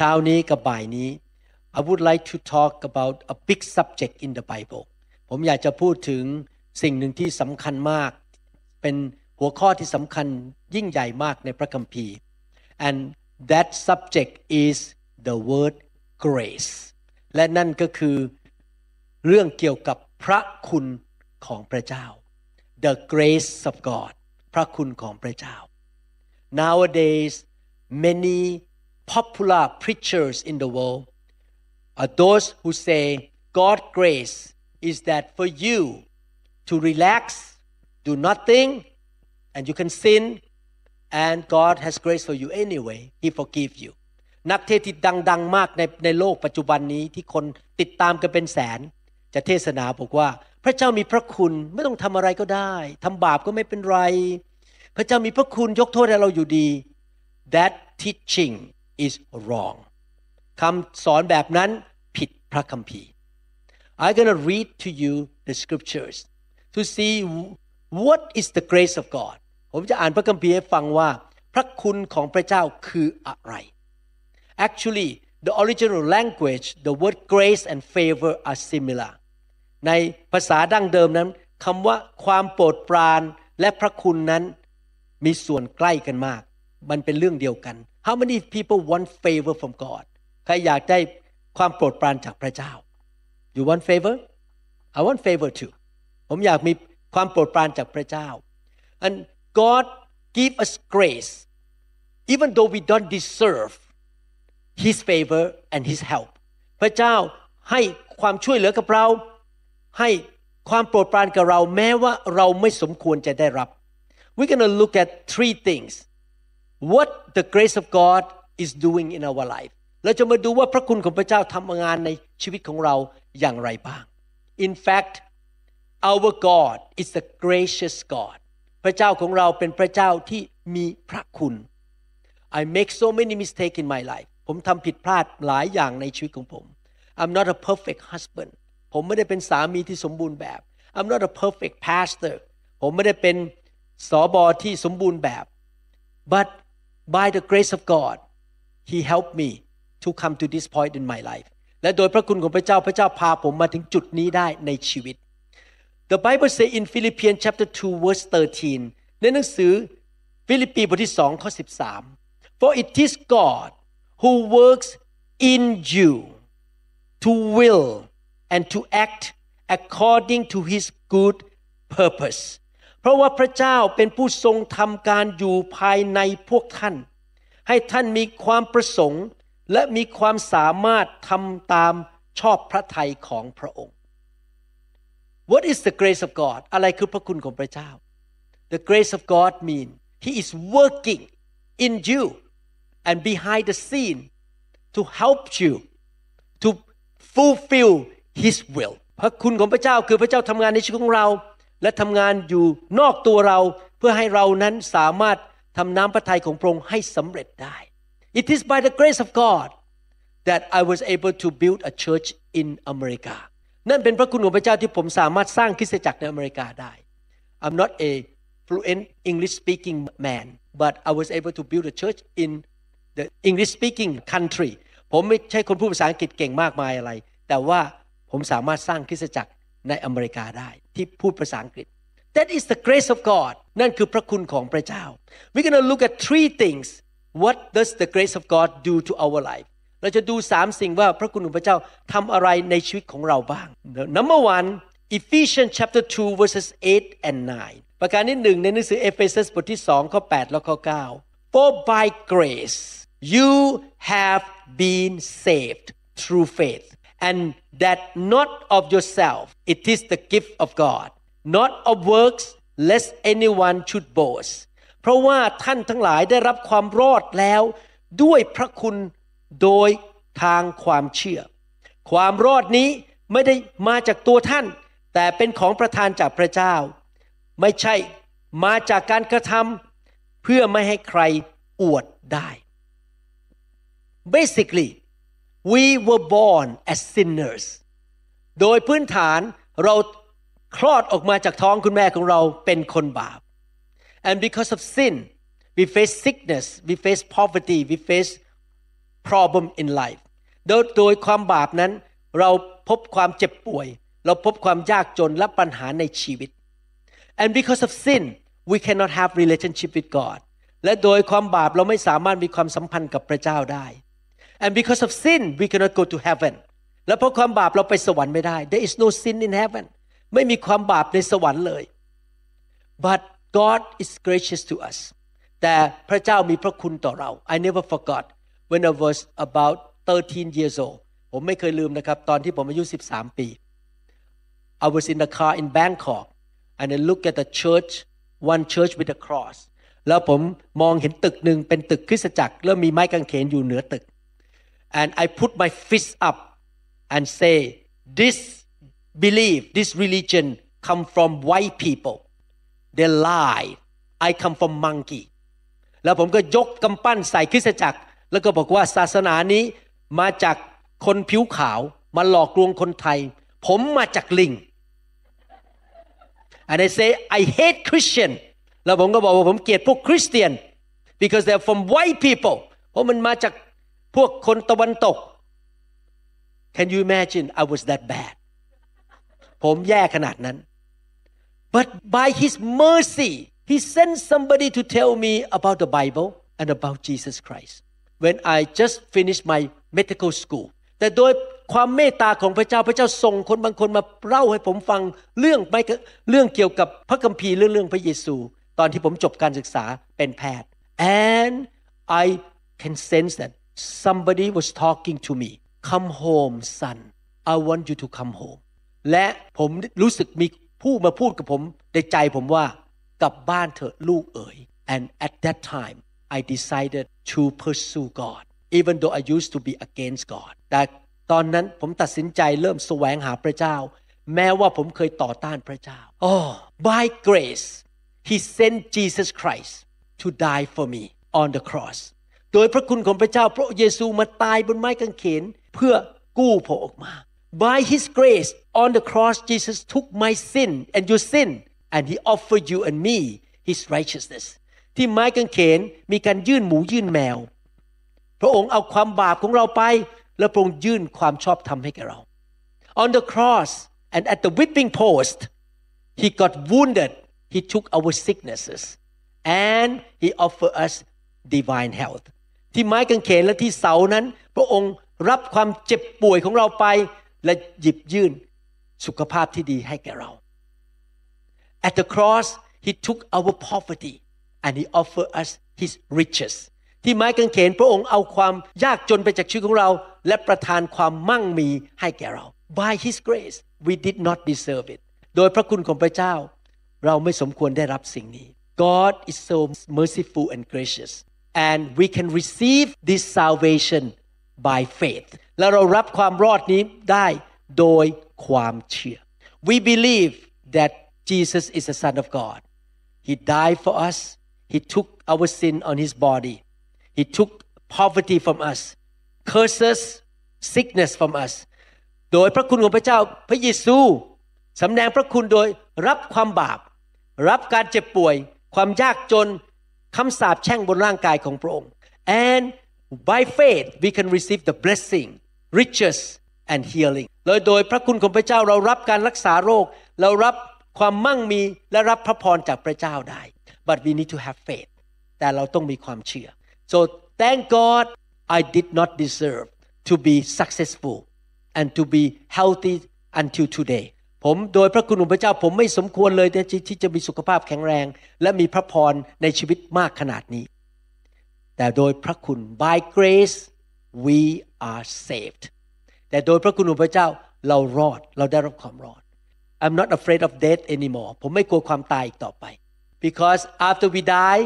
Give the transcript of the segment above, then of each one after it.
เช้านี้กับบ่ายนี้ I would like to talk about a big subject in the Bible ผมอยากจะพูดถึงสิ่งหนึ่งที่สำคัญมาก เป็นหัวข้อที่สำคัญยิ่งใหญ่มากในพระคัมภีร์ and that subject is the word grace และนั่นก็คือเรื่องเกี่ยวกับพระคุณของพระเจ้า the grace of God พระคุณของพระเจ้า Nowadays, many popular preachers in the world are those who say God's grace is that for you to relax, do nothing, and you can sin, and God has grace for you anyway. He forgive you. นักเทศน์ที่ดัง ๆ มากในในโลกปัจจุบันนี้ที่คนติดตามกันเป็นแสน จะเทศนาบอกว่า พระเจ้ามีพระคุณไม่ต้องทำอะไรก็ได้ทำบาปก็ไม่เป็นไร พระเจ้ามีพระคุณยกโทษให้เราอยู่ดี that teaching is wrong คำสอนแบบนั้นผิดพระคัมภีร์ I'm gonna read to you the scriptures to see what is the grace of God ผมจะอ่านพระคัมภีร์ให้ฟังว่าพระคุณของพระเจ้าคืออะไร Actually the original language the word grace and favor are similar ในภาษาดั้งเดิมนั้นคำว่าความโปรดปรานและพระคุณนั้นมีส่วนใกล้กันมาก มันเป็นเรื่องเดียวกัน How many people want favor from God ใครอยากได้ความโปรดปรานจากพระเจ้า You want favor I want favor too ผมอยากมีความโปรดปรานจากพระเจ้า and God give us grace even though we don't deserve His favor and His help พระเจ้าให้ความช่วยเหลือกับเรา ให้ความโปรดปรานกับเราแม้ว่าเราไม่สมควรจะได้รับ We're going to look at three things what the grace of God is doing in our life เราจะมาดูว่าพระคุณของพระเจ้าทำงานในชีวิตของเราอย่างไรบ้าง In fact our God is a gracious God พระเจ้าของเราเป็นพระเจ้าที่มีพระคุณ I make so many mistakes in my life ผมทำผิดพลาดหลายอย่างในชีวิตของผม I'm not a perfect husband ผมไม่ได้เป็นสามีที่สมบูรณ์แบบ I'm not a perfect pastor ผมไม่ได้เป็นสอบอที่สมบูรณ์แบบ but by the grace of God He helped me to come to this point in my life และโดยพระคุณของพระเจ้าพระเจ้าพาผมมาถึงจุดนี้ได้ในชีวิต The Bible say in Philippians chapter 2 verse 13 ในหนังสือฟิลิปปีบทที่2ข้อ13 For it is God who works in you to will and to act according to his good purpose เพราะว่าพระเจ้าเป็นผู้ทรงทำการอยู่ภายในพวกท่าน ให้ท่านมีความประสงค์ และมีความสามารถทำตามชอบพระทัยของพระองค์ What is the grace of God อะไรคือพระคุณของพระเจ้า The grace of God mean He is working in you and behind the scene to help you to fulfill His will พระคุณของพระเจ้าคือพระเจ้าทำงานในชีวิตของเรา และทำงานอยู่นอกตัวเราเพื่อให้เรานั้นสามารถทำน้ำพระทัยของพระองค์ให้สำเร็จได้ It is by the grace of God that I was able to build a church in America นั่นเป็นพระคุณของพระเจ้าที่ผมสามารถสร้างคริสตจักรในอเมริกาได้ I'm not a fluent English speaking man but I was able to build a church in the English speaking country ผมไม่ใช่คนพูดภาษาอังกฤษเก่งมากมายอะไร แต่ว่าผมสามารถสร้างคริสตจักรในอเมริกาได้ ที่พูดภาษาอังกฤษ That is the grace of God นั่นคือพระคุณของพระเจ้า We're going to look at three things What does the grace of God do to our life เราจะดูสามสิ่งว่าพระคุณของพระเจ้าทำอะไรในชีวิตของเราบ้าง Number one Ephesians chapter 2 verses 8 and 9 ประการที่หนึ่งในหนังสือเอเฟซัสบทที่2ข้อ8และข้อ9 For by grace you have been saved through faith and that not of yourself it is the gift of God not of works lest anyone should boast เพราะว่าท่านทั้งหลายได้รับความรอดแล้ว ด้วยพระคุณโดยทางความเชื่อ ความรอดนี้ไม่ได้มาจากตัวท่าน แต่เป็นของประทานจากพระเจ้า ไม่ใช่มาจากการกระทำเพื่อไม่ให้ใครอวดได้ basically we were born as sinners โดยพื้นฐานเราคลอดออกมาจากท้องคุณแม่ของเราเป็นคนบาป and because of sin we face sickness we face poverty we face problem in life โดยโดยความบาปนั้น เราพบความเจ็บป่วย เราพบความยากจนและปัญหาในชีวิต and because of sin we cannot have relationship with God และโดยความบาปเราไม่สามารถมีความสัมพันธ์กับพระเจ้าได้ and because of sin we cannot go to heaven และเพราะความบาปเราไปสวรรค์ไม่ได้ there is no sin in heaven ไม่มีความบาปในสวรรค์เลย but God is gracious to us แต่พระเจ้ามีพระคุณต่อเรา I never forgot when I was about 13 years old ผมไม่เคยลืมนะครับ ตอนที่ผมอายุ 13 ปี I was in the car in Bangkok and I look at the church one church with a cross แล้วผมมองเห็นตึกหนึ่งเป็นตึกคริสตจักรแล้วมีไม้กางเขนอยู่เหนือตึก and I put my fist up and say this belief this religion come from white people they lie I come from monkey แล้วผมก็ยกกำปั้นใส่คริสตจักร แล้วก็บอกว่าศาสนานี้มาจากคนผิวขาว มาหลอกลวงคนไทย ผมมาจากลิง and I say I hate Christian แล้วผมก็บอกว่าผมเกลียดพวกคริสเตียน because they're from white people เพราะมันมาจาก พวกคนตะวันตก Can you imagine I was that bad ผมแย่ขนาดนั้น but by his mercy he sent somebody to tell me about the Bible and about Jesus Christ when I just finished my medical school แต่โดยความเมตตาของพระเจ้าพระเจ้าส่งคนบางคนมาเล่าให้ผมฟังเรื่องไม่เรื่องเกี่ยวกับพระคัมภีร์เรื่องเรื่องพระเยซู ตอนที่ผมจบการศึกษาเป็นแพทย์ and I can sense that somebody was talking to me come home son I want you to come home และผมรู้สึกมีผู้มาพูดกับผมในใจผมว่ากลับบ้านเถอะลูกเอ๋ย and at that time I decided to pursue God even though I used to be against God แต่ตอนนั้นผมตัดสินใจเริ่มแสวงหาพระเจ้า แม้ว่าผมเคยต่อต้านพระเจ้า Oh by grace He sent Jesus Christ to die for me on the cross โดยพระคุณของพระเจ้าพระเยซูมาตายบนไม้กางเขนเพื่อกู้ผมออกมา By His grace on the cross Jesus took my sin and your sin and He offered you and me His righteousness ที่ไม้กางเขนมีการยื่นหมูยื่นแมว พระองค์เอาความบาปของเราไป แล้วพระองค์ยื่นความชอบธรรมให้แก่เรา On the cross and at the whipping post He got wounded He took our sicknesses and He offered us divine health ที่ไม้กางเขนและที่เสานั้น พระองค์รับความเจ็บป่วยของเราไปและหยิบยื่นสุขภาพที่ดีให้แก่เรา At the cross He took our poverty and He offered us His riches ที่ไม้กางเขนพระองค์เอาความยากจนไปจากชีวิตของเรา และประทานความมั่งมีให้แก่เรา By His grace we did not deserve it โดยพระคุณของพระเจ้า เราไม่สมควรได้รับสิ่งนี้ God is so merciful and gracious and we can receive this salvation by faith และเรารับความรอดนี้ได้โดยความเชื่อ We believe that Jesus is the Son of God He died for us He took our sin on His body He took poverty from us curses sickness from us โดยพระคุณของพระเจ้าพระเยซูสำแดงพระคุณโดยรับความบาป รับการเจ็บป่วย ความยากจน คำสาปแช่งบนร่างกายของพระองค์ and by faith we can receive the blessing riches and healing เลยโดยพระคุณของพระเจ้าเรารับการรักษาโรค เรารับความมั่งมีและรับพระพรจากพระเจ้าได้ but we need to have faith แต่เราต้องมีความเชื่อ so thank God I did not deserve to be successful and to be healthy until today ผมโดยพระคุณของพระเจ้า ผมไม่สมควรเลยที่จะมีสุขภาพแข็งแรง และมีพระพรในชีวิตมากขนาดนี้ แต่โดยพระคุณ by grace we are saved แต่โดยพระคุณของพระเจ้าเรารอดเราได้รับความรอด I'm not afraid of death anymore ผมไม่กลัวความตายอีกต่อไป because after we die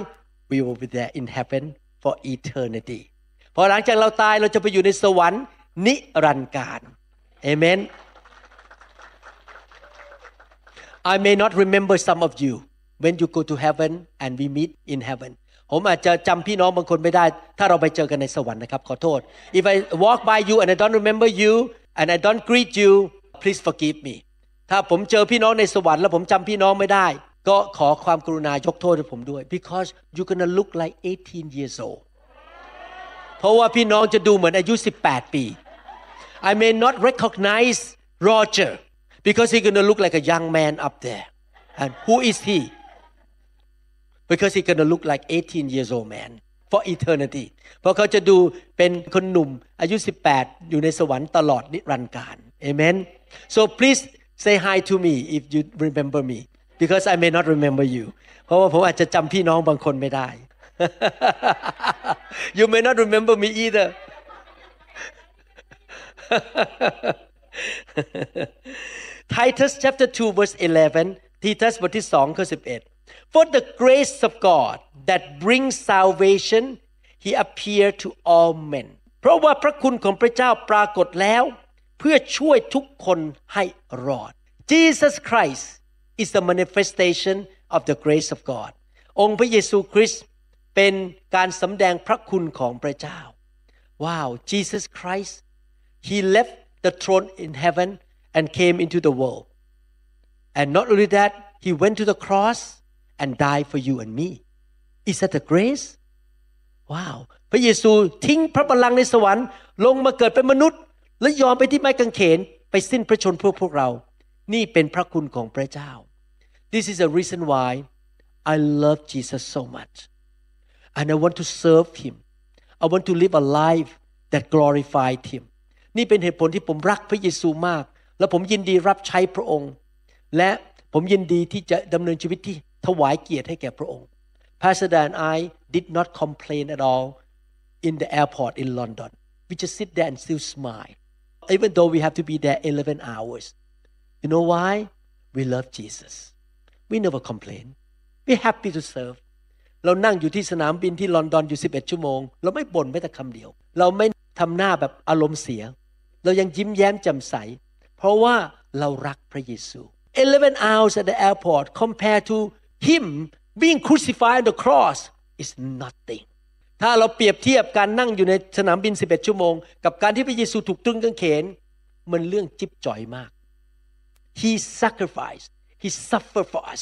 we will be there in heaven for eternity พอหลังจากเราตายเราจะไปอยู่ในสวรรค์นิรันดร์การเอเมน I may not remember some of you when you go to heaven and we meet in heaven ผมอาจจะจำพี่น้องบางคนไม่ได้ ถ้าเราไปเจอกันในสวรรค์นะครับ ขอโทษ if I walk by you and I don't remember you and I don't greet you please forgive me ถ้าผมเจอพี่น้องในสวรรค์แล้วผมจำพี่น้องไม่ได้ ก็ขอความกรุณายกโทษให้ผมด้วย because you're gonna look like 18 years old เพราะว่าพี่น้องจะดูเหมือนอายุ 18 ปี I may not recognize Roger Because he's gonna look like a young man up there and who is he because he's gonna look like 18 years old man for eternity เพราะเขาจะดูเป็นคนหนุ่มอายุ 18 อยู่ในสวรรค์ตลอดนิรันดร์การ Amen so please say hi to me if you remember me because I may not remember you เพราะว่าผมอาจจะจำพี่น้องบางคนไม่ได้ you may not remember me either Titus chapter 2 verse 11 Titus บทที่2ข้อ11 For the grace of God that brings salvation he appeared to all men เพราะว่าพระคุณของพระเจ้าปรากฏแล้ว เพื่อช่วยทุกคนให้รอด Jesus Christ is the manifestation of the grace of God องค์พระเยซูคริสต์เป็นการสำแดงพระคุณของพระเจ้า Wow Jesus Christ he left the throne in heaven and came into the world. And not only that, he went to the cross and died for you and me. Is that the grace? Wow พระเยซูทิ้งพระบัลลังก์ในสวรรค์ลงมาเกิดเป็นมนุษย์ และยอมไปที่ไม้กางเขนไปสิ้นพระชนเพื่อพวกเรา นี่เป็นพระคุณของพระเจ้า This is a reason why I love Jesus so much and I want to serve him I want to live a life that glorified him นี่เป็นเหตุผลที่ผมรักพระเยซูมาก และผมยินดีรับใช้พระองค์ และผมยินดีที่จะดำเนินชีวิตที่ถวายเกียรติให้แก่พระองค์ Pastor Dan I did not complain at all in the airport in London we just sit there and still smile even though we have to be there 11 hours you know why we love Jesus we never complain we happy to serve เรานั่งอยู่ที่สนามบินที่ลอนดอนอยู่ 11 ชั่วโมง เราไม่บ่นแม้แต่คำเดียว เราไม่ทำหน้าแบบอารมณ์เสีย เรายังยิ้มแย้มแจ่มใส เพราะว่าเรารักพระเยซู 11 hours at the airport compared to him being crucified on the cross is nothing ถ้าเราเปรียบเทียบการนั่งอยู่ในสนามบิน 11 ชั่วโมง กับการที่พระเยซูถูกตรึงกางเขน มันเรื่องจิ๊บจ่อยมาก he sacrificed he suffered for us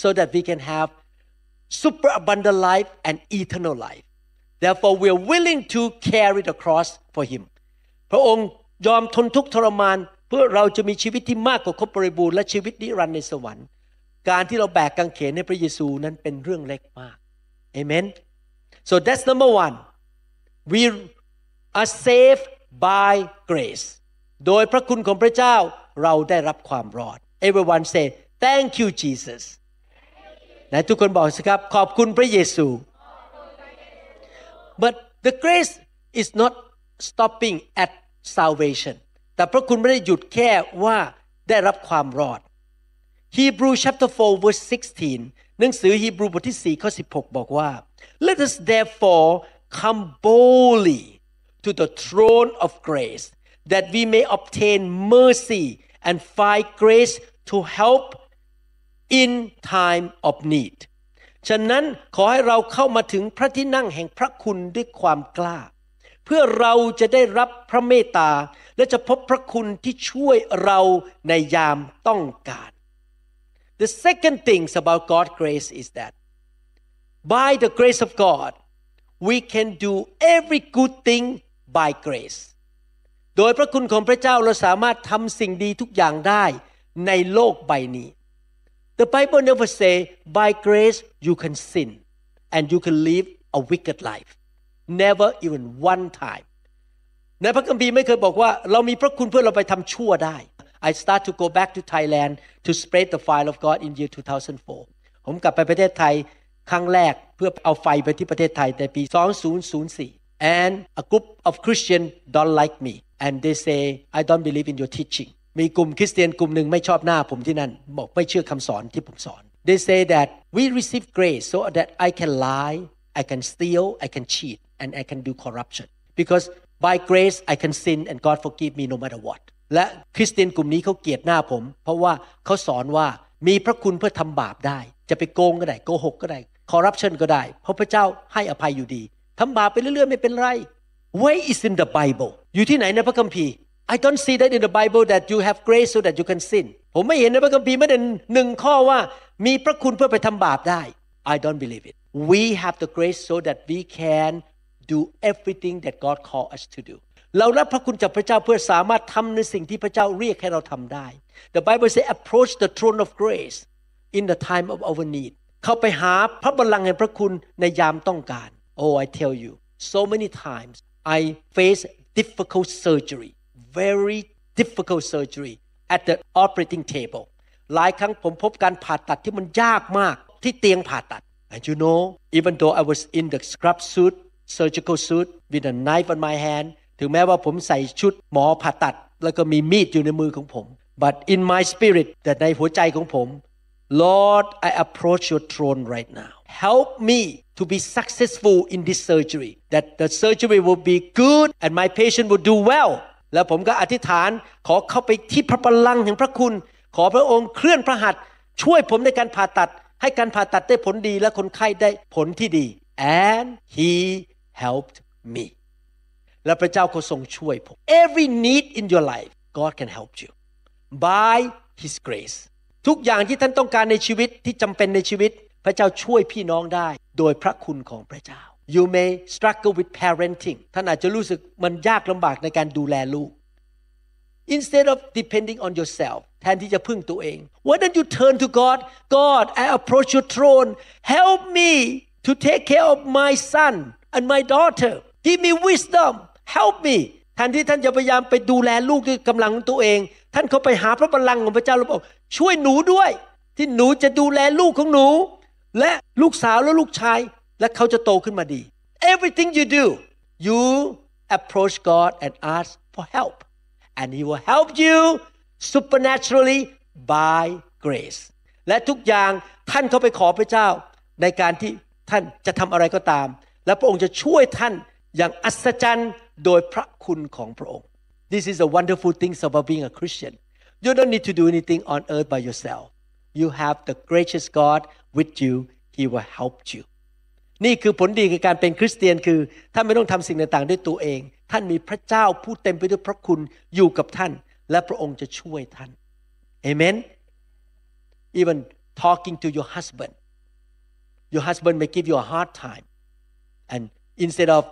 so that we can have super abundant life and eternal life therefore we are willing to carry the cross for him พระองค์ยอมทนทุกข์ทรมาน เพื่อเราจะมีชีวิตที่มากกว่าครบบริบูรณ์และชีวิตนิรันดร์ในสวรรค์ การที่เราแบกกางเขนในพระเยซูนั้นเป็นเรื่องเล็กมากเอเมน so that's number one we are saved by grace โดยพระคุณของพระเจ้าเราได้รับความรอด everyone say thank you Jesus ไหนทุกคนบอกสิครับขอบคุณพระเยซู but the grace is not stopping at salvation แต่พระคุณไม่ได้หยุดแค่ว่าได้รับความรอด Hebrew chapter 4 verse 16 หนังสือฮีบรูบทที่ 4 ข้อ 16 บอกว่า Let us therefore come boldly to the throne of grace that we may obtain mercy and find grace to help in time of need ฉะนั้นขอให้เราเข้ามาถึงพระที่นั่งแห่งพระคุณด้วยความกล้า เพื่อเราจะได้รับพระเมตตา และจะพบพระคุณที่ช่วยเราในยามต้องการ The second things about God's grace is that by the grace of God we can do every good thing by grace โดยพระคุณของพระเจ้าเราสามารถทำสิ่งดีทุกอย่างได้ในโลกใบนี้ The Bible never say by grace you can sin and you can live a wicked life never even one time ในพระคัมภีร์ไม่เคยบอกว่า เรามีพระคุณเพื่อเราไปทำชั่วได้ I start to go back to Thailand to spread the fire of God in year 2004 ผมกลับไปประเทศไทยครั้งแรกเพื่อเอาไฟไปที่ประเทศไทยในปี 2004 and a group of Christian don't like me and they say I don't believe in your teaching มีกลุ่มคริสเตียนกลุ่มหนึ่งไม่ชอบหน้าผมที่นั่น บอกไม่เชื่อคำสอนที่ผมสอน they say that we receive grace so that I can lie I can steal I can cheat and I can do corruption because by grace I can sin and God forgive me no matter what และคริสเตียนกลุ่มนี้เขาเกลียดหน้าผม เพราะว่าเขาสอนว่ามีพระคุณเพื่อทำบาปได้ จะไปโกงก็ได้โกหกก็ได้คอร์รัปชันก็ได้ เพราะพระเจ้าให้อภัยอยู่ดีทำบาปไปเรื่อยๆ ไม่เป็นไร Where is in the Bible อยู่ที่ไหนในพระคัมภีร์ I don't see that in the Bible that you have grace so that you can sin ผมไม่เห็นในพระคัมภีร์ไม่ได้หนึ่งข้อว่ามีพระคุณเพื่อไปทำบาปได้ I don't believe it we have the grace so that we can do everything that God called us to do เรารับพระคุณจากพระเจ้าเพื่อสามารถทำในสิ่งที่พระเจ้าเรียกให้เราทำได้ The Bible says approach the throne of grace in the time of our need เข้าไปหาพระบัลลังก์แห่งพระคุณในยามต้องการ Oh I tell you so many times I face difficult surgery very difficult surgery at the operating table หลายครั้งผมพบการผ่าตัดที่มันยากมากที่เตียงผ่าตัด and you know even though I was in the scrub suit surgical suit with a knife on my hand ถึงแม้ว่าผมใส่ชุดหมอผ่าตัด แล้วก็มีมีดอยู่ในมือของผม but in my spirit แต่ในหัวใจของผม Lord I approach your throne right now help me to be successful in this surgery that the surgery will be good and my patient will do well แล้วผมก็อธิษฐานขอเข้าไปที่พระบัลลังก์แห่งพระคุณ ขอพระองค์เคลื่อนพระหัตถ์ช่วยผมในการผ่าตัด ให้การผ่าตัดได้ผลดีและคนไข้ได้ผลที่ดี and he helped me และพระเจ้าก็ทรงช่วยผม every need in your life God can help you by his grace ทุกอย่างที่ท่านต้องการในชีวิตที่จำเป็นในชีวิต พระเจ้าช่วยพี่น้องได้ โดยพระคุณของพระเจ้า you may struggle with parenting ท่านอาจจะรู้สึกมันยากลำบากในการดูแลลูก instead of depending on yourself แทนที่จะพึ่งตัวเอง why don't you turn to God God I approach your throne help me to take care of my son and my daughter give me wisdom help me แทนที่ท่านจะพยายามไปดูแลลูกด้วยกำลังของตัวเอง ท่านเขาไปหาพระบัลลังก์ของพระเจ้าแล้วบอกช่วยหนูด้วย ที่หนูจะดูแลลูกของหนู และลูกสาวและลูกชาย และเขาจะโตขึ้นมาดี everything you do you approach God and ask for help and he will help you supernaturally by grace และทุกอย่างท่านเขาไปขอพระเจ้า ในการที่ท่านจะทำอะไรก็ตาม และพระองค์จะช่วยท่านอย่างอัศจรรย์โดยพระคุณของพระองค์ This is a wonderful thing about being a Christian You don't need to do anything on earth by yourself You have the gracious God with you He will help you นี่คือผลดีของการเป็นคริสเตียนคือท่านไม่ต้องทำสิ่งต่างๆ ด้วยตัวเอง ท่านมีพระเจ้าผู้เต็มไปด้วยพระคุณอยู่กับท่าน และพระองค์จะช่วยท่านเอเมน even talking to your husband your husband may give you a hard time and instead of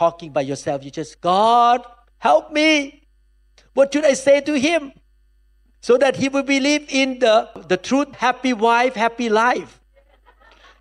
talking by yourself you just God help me what should I say to him so that he will believe in the the truth happy wife happy life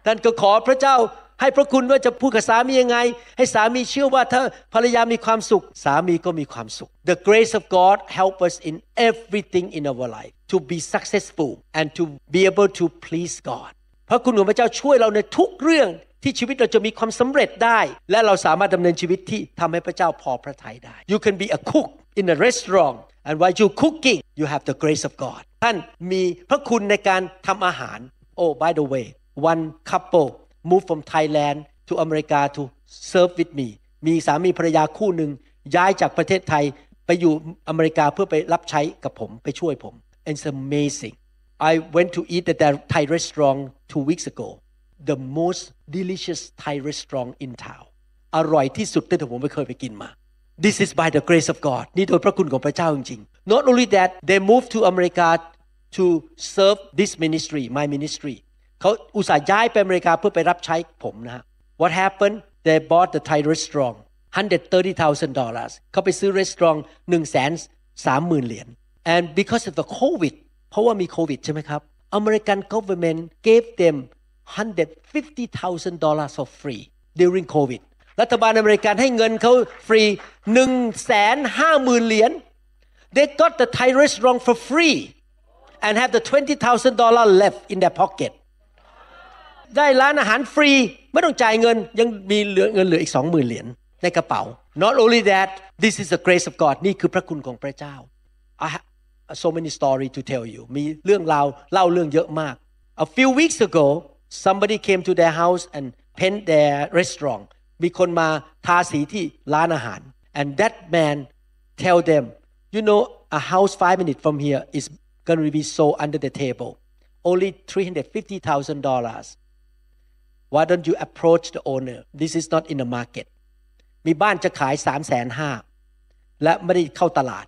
ท่านก็ขอพระเจ้าให้พระคุณว่าจะพูดกับสามียังไง ให้สามีเชื่อว่าถ้าภรรยามีความสุข สามีก็มีความสุข The grace of God help us in everything in our life to be successful and to be able to please God พระคุณของพระเจ้าช่วยเราในทุกเรื่อง ที่ชีวิตเราจะมีความสำเร็จได้ และเราสามารถดำเนินชีวิตที่ทำให้พระเจ้าพอพระทัยได้ You can be a cook in a restaurant and while you cooking you have the grace of God ท่านมีพระคุณในการทำอาหาร Oh by the way one couple moved from Thailand to America to serve with me มีสามีภรรยาคู่หนึ่งย้ายจากประเทศไทยไปอยู่อเมริกาเพื่อไปรับใช้กับผมไปช่วยผม It's amazing I went to eat at that Thai restaurant two weeks ago the most delicious Thai restaurant in town อร่อยที่สุดที่ผมไม่เคยไปกินมา This is by the grace of God นี่โดยพระคุณของพระเจ้าจริงๆ Not only that they moved to America to serve this ministry my ministry เขาอุตส่าห์ย้ายไปอเมริกาเพื่อไปรับใช้ผมนะฮะ What happened they bought the Thai restaurant 130,000 dollars เขาไปซื้อรีสอร์ทหนึ่งแสนสามหมื่นเหรียญ and because of the COVID เพราะว่ามีโควิดใช่ไหมครับ American government gave them 150,000 dollars for free during COVID รัฐบาลอเมริกันให้เงินเขาฟรีหนึ่งแสนห้าหมื่นเหรียญ they got the Thai restaurant for free and have the 20,000 dollar left in their pocket ได้ร้านอาหารฟรี ไม่ต้องจ่ายเงินยังมีเหลือเงินเหลืออีกสองหมื่นเหรียญในกระเป๋า not only that this is the grace of God นี่คือพระคุณของพระเจ้า I have so many story to tell you มีเรื่องราวเล่าเรื่องเยอะมาก a few weeks ago somebody came to their house and paint their restaurant มีคนมาทาสีที่ร้านอาหาร and that man tell them you know a house five minutes from here is going to be sold under the table only three hundred fifty thousand dollars why don't you approach the owner this is not in the market มีบ้านจะขายสามแสนห้าและไม่ได้เข้าตลาด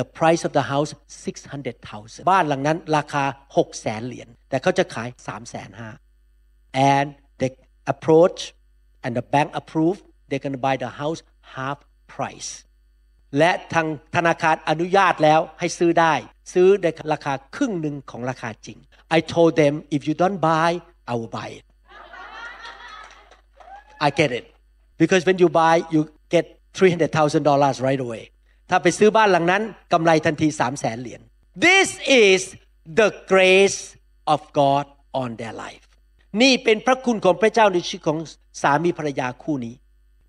The price of the house 600,000บ้านหลังนั้นราคา6แสนเหรียญแต่เขาจะขาย3แสนห้า and they approach and the bank approve they're going to buy the house half price และทางธนาคารอนุญาตแล้วให้ซื้อได้ ซื้อในราคาครึ่งหนึ่งของราคาจริง I told them if you don't buy I will buy it I get it because when you buy you get 300,000 dollars right away ถ้าไปซื้อบ้านหลังนั้นกำไรทันที3 0 0แสนเหรียญ This is the grace of God on their life นี่เป็นพระคุณของพระเจ้าในชีวิตของสามีภรรยาคู่นี้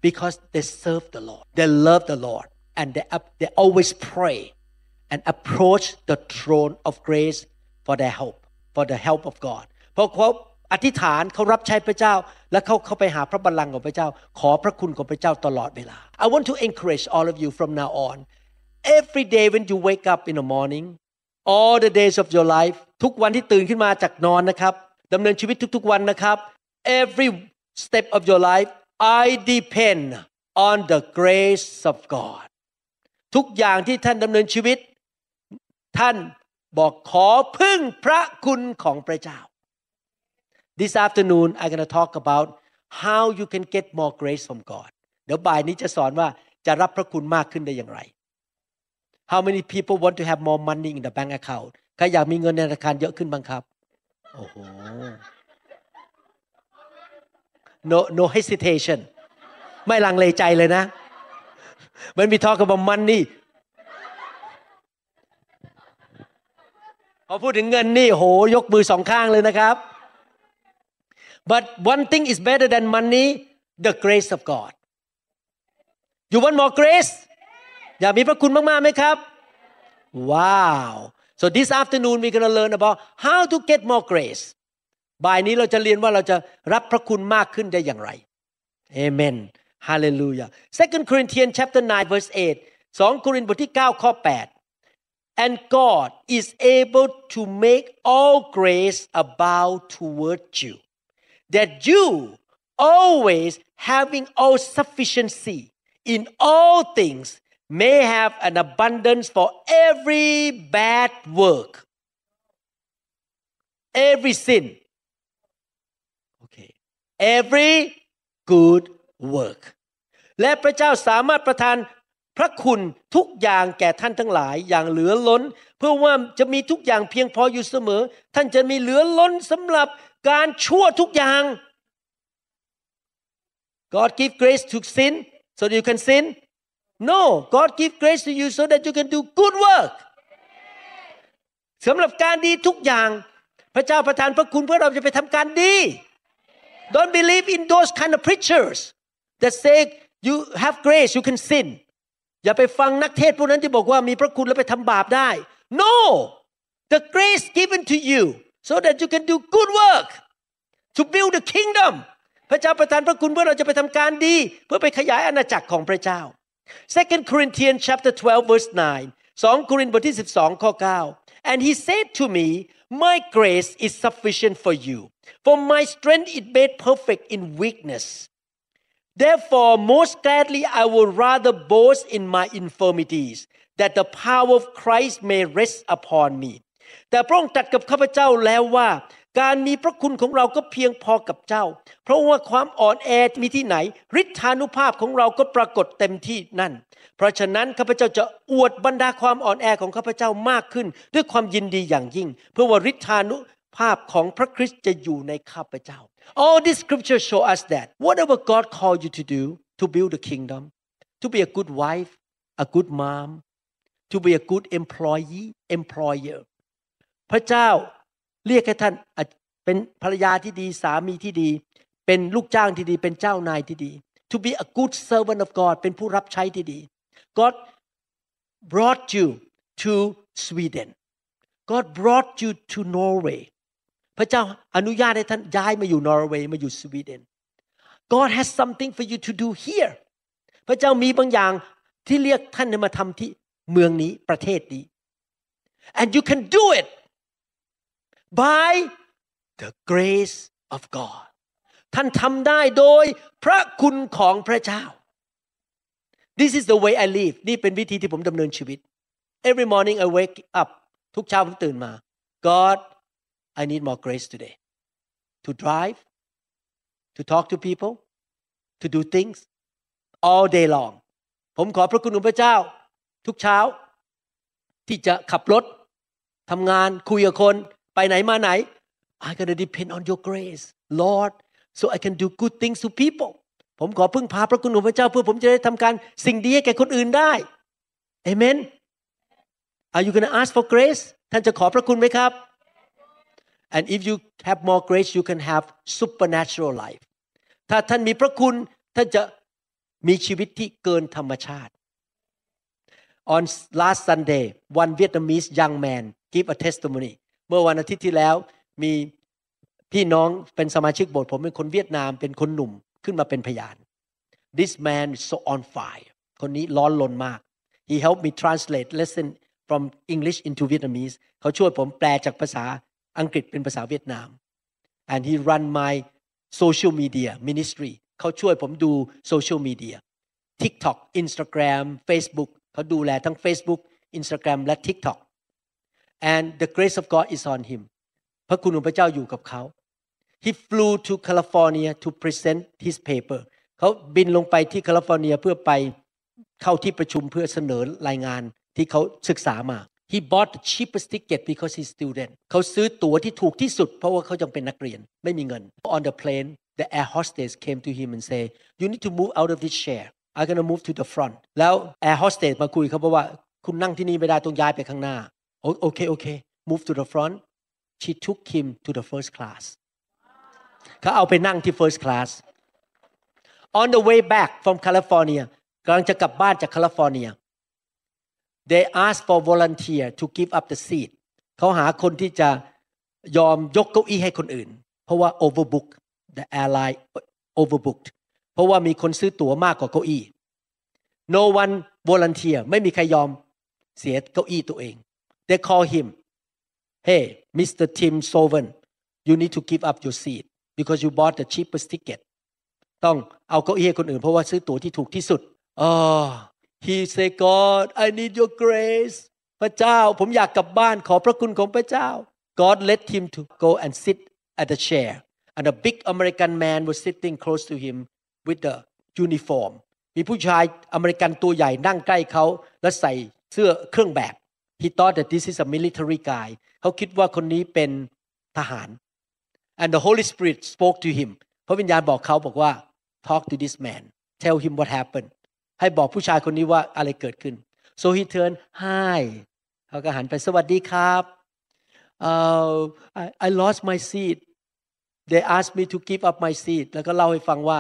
because they serve the Lord they love the Lord and they, they always pray and approach the throne of grace for their help for the help of God เพราะเขา อธิษฐานเขารับใช้พระเจ้า และเขาเข้าไปหาพระบัลลังก์ของพระเจ้า ขอพระคุณของพระเจ้าตลอดเวลา I want to encourage all of you from now on every day when you wake up in the morning all the days of your life ทุกวันที่ตื่นขึ้นมาจากนอนนะครับดำเนินชีวิตทุกๆวันนะครับ every step of your life I depend on the grace of God ทุกอย่างที่ท่านดำเนินชีวิต ท่านบอกขอพึ่งพระคุณของพระเจ้า This afternoon I'm going to talk about how you can get more grace from God เดี๋ยวบ่ายนี้จะสอนว่าจะรับพระคุณมากขึ้นได้อย่างไร How many people want to have more money in the bank account ใครอยากมีเงินในธนาคารเยอะขึ้นบ้างครับโอ้โห no no hesitation ไม่ลังเลใจเลยนะ When we talk about money พอพูดถึงเงินนี่โหยกมือสองข้างเลยนะครับ but one thing is better than money the grace of God you want more grace อยากมีพระคุณมากๆไหมครับ wow so this afternoon we're going to learn about how to get more grace บ่ายนี้เราจะเรียนว่าเราจะรับพระคุณมากขึ้นได้อย่างไร amen hallelujah second Corinthians chapter 9 verse 8 2โครินธ์บทที่9ข้อ8 and God is able to make all grace abound toward you That you always having all sufficiency in all things may have an abundance for every bad work every sin okay every good work และพระเจ้าสามารถประทานพระคุณทุกอย่างแก่ท่านทั้งหลายอย่างเหลือล้น เพื่อว่าจะมีทุกอย่างเพียงพออยู่เสมอ ท่านจะมีเหลือล้นสำหรับ การชั่วทุกอย่าง God give grace to sin so that you can sin No God give grace to you so that you can do good work สำหรับการดีทุกอย่าง พระเจ้าประทานพระคุณเพื่อเราจะไปทำการดี Don't believe in those kind of preachers that say you have grace you can sin อย่าไปฟังนักเทศพวกนั้นที่บอกว่ามีพระคุณแล้วไปทำบาปได้ No the grace given to you so that you can do good work to build the kingdom พระเจ้าประทานพระคุณเพื่อเราจะไปทำการดี เพื่อไปขยายอาณาจักรของพระเจ้า Second Corinthians chapter 12 verse 9 2โครินธ์บทที่12ข้อ9 and he said to me my grace is sufficient for you for my strength is made perfect in weakness Therefore, most gladly, I will rather boast in my infirmities, that the power of Christ may rest upon me. แต่พระองค์ตรัสกับข้าพเจ้าแล้วว่า การมีพระคุณของเราก็เพียงพอกับเจ้า เพราะว่าความอ่อนแอมีที่ไหนฤทธานุภาพของเราก็ปรากฏเต็มที่นั่น เพราะฉะนั้นข้าพเจ้าจะอวดบรรดาความอ่อนแอของข้าพเจ้ามากขึ้น ด้วยความยินดีอย่างยิ่ง เพื่อว่าฤทธานุภาพของพระคริสต์จะอยู่ในข้าพเจ้า All these scriptures show us that whatever God called you to do to build the kingdom, to be a good wife, a good mom, to be a good employee, employer พระเจ้าเรียกให้ท่านเป็นภรรยาที่ดีสามีที่ดี เป็นลูกจ้างที่ดี เป็นเจ้านายที่ดี to be a good servant of God เป็นผู้รับใช้ที่ดี God brought you to Sweden God brought you to Norway พระเจ้าอนุญาตให้ท่านย้ายมาอยู่นอร์เวย์มาอยู่สวีเดน God has something for you to do here พระเจ้ามีบางอย่างที่เรียกท่านมาทำที่เมืองนี้ประเทศนี้ and you can do it by the grace of God ท่านทำได้โดยพระคุณของพระเจ้า This is the way I live นี่เป็นวิธีที่ผมดำเนินชีวิต Every morning I wake up ทุกเช้าผมตื่นมา God I need more grace today to drive to talk to people to do things all day long ผมขอพระคุณของพระเจ้า ทุกเช้า ที่จะขับรถทำงานคุยกับคน ไปไหนมาไหน I gotta depend on your grace Lord so I can do good things to people ผมขอพึ่งพาพระคุณของพระเจ้าเพื่อผมจะได้ทำการสิ่งดีให้แก่คนอื่นได้ Amen Are you gonna ask for grace ท่านจะขอพระคุณไหมครับ and if you have more grace you can have supernatural life ถ้าท่านมีพระคุณท่านจะมีชีวิตที่เกินธรรมชาติ On last Sunday one Vietnamese young man give a testimony มื่อวันอาทิตย์ที่แล้วมีพี่น้องเป็นสมาชิกโบสถ์ผมเป็นคนเวียดนามเป็นคนหนุ่มขึ้นมาเป็นพยาน This man is so on fire คนนี้ร้อนลนมาก He helped me translate lesson from English into Vietnamese เขาช่วยผมแปลจากภาษาอังกฤษเป็นภาษาเวียดนาม and he run my social media ministry เขาช่วยผมดูโซเชียลมีเดีย TikTok Instagram Facebook เขาดูแลทั้ง Facebook Instagram และ TikTok and the grace of God is on him พระคุณของพระเจ้าอยู่กับเขา he flew to California to present his paper เขาบินลงไปที่แคลิฟอร์เนียเพื่อไปเข้าที่ประชุมเพื่อเสนอรายงานที่เขาศึกษามา he bought the cheapest ticket because he's student เขาซื้อตั๋วที่ถูกที่สุด เพราะว่าเขายังเป็นนักเรียนไม่มีเงิน on the plane the air hostess came to him and say you need to move out of this chair I'm gonna move to the front แล้ว air hostess มาคุยเขาบอกว่าคุณนั่งที่นี่ไม่ได้ต้องย้ายไปข้างหน้า โอเคโอเค move to the front she took him to the first class เขาเอาไปนั่งที่ first class on the way back from California กำลังจะกลับบ้านจากแคลิฟอร์เนีย they asked for volunteer to give up the seat เขาหาคนที่จะยอมยกเก้าอี้ให้คนอื่น เพราะว่า overbook the airline overbooked เพราะว่ามีคนซื้อตั๋วมากกว่าเก้าอี้ no one volunteer ไม่มีใครยอมเสียเก้าอี้ตัวเอง they call him hey Mr. Tim Soven you need to give up your seat because you bought the cheapest ticket ต้องเอาเก้าอี้ให้คนอื่นเพราะว่าซื้อตั๋วที่ถูกที่สุด oh he say God I need your grace พระเจ้าผมอยากกลับบ้านขอพระคุณของพระเจ้า God let him to go and sit at the chair and a big American man was sitting close to him with the uniform มีผู้ชายอเมริกันตัวใหญ่นั่งใกล้เขาและใส่เสื้อเครื่องแบบ he thought that this is a military guy เขาคิดว่าคนนี้เป็นทหาร and the Holy Spirit spoke to him พระวิญญาณบอกเขาบอกว่า talk to this man tell him what happened ให้บอกผู้ชายคนนี้ว่าอะไรเกิดขึ้น so he turned hi เขาก็หันไปสวัสดีครับ uh, I, I lost my seat they asked me to give up my seat แล้วก็เล่าให้ฟังว่า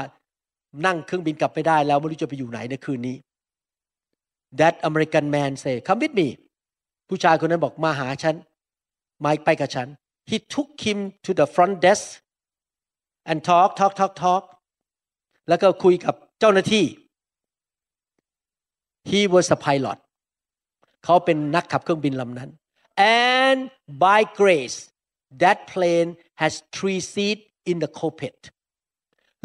นั่งเครื่องบินกลับไปได้แล้วไม่รู้จะไปอยู่ไหนในคืนนี้ that American man say come with me ผู้ชายคนนั้นบอกมาหาฉันมาไปกับฉัน he took him to the front desk and talk talk talk talk แล้วก็คุยกับเจ้าหน้าที่ he was a pilot เขาเป็นนักขับเครื่องบินลำนั้น and by grace that plane has three seats in the cockpit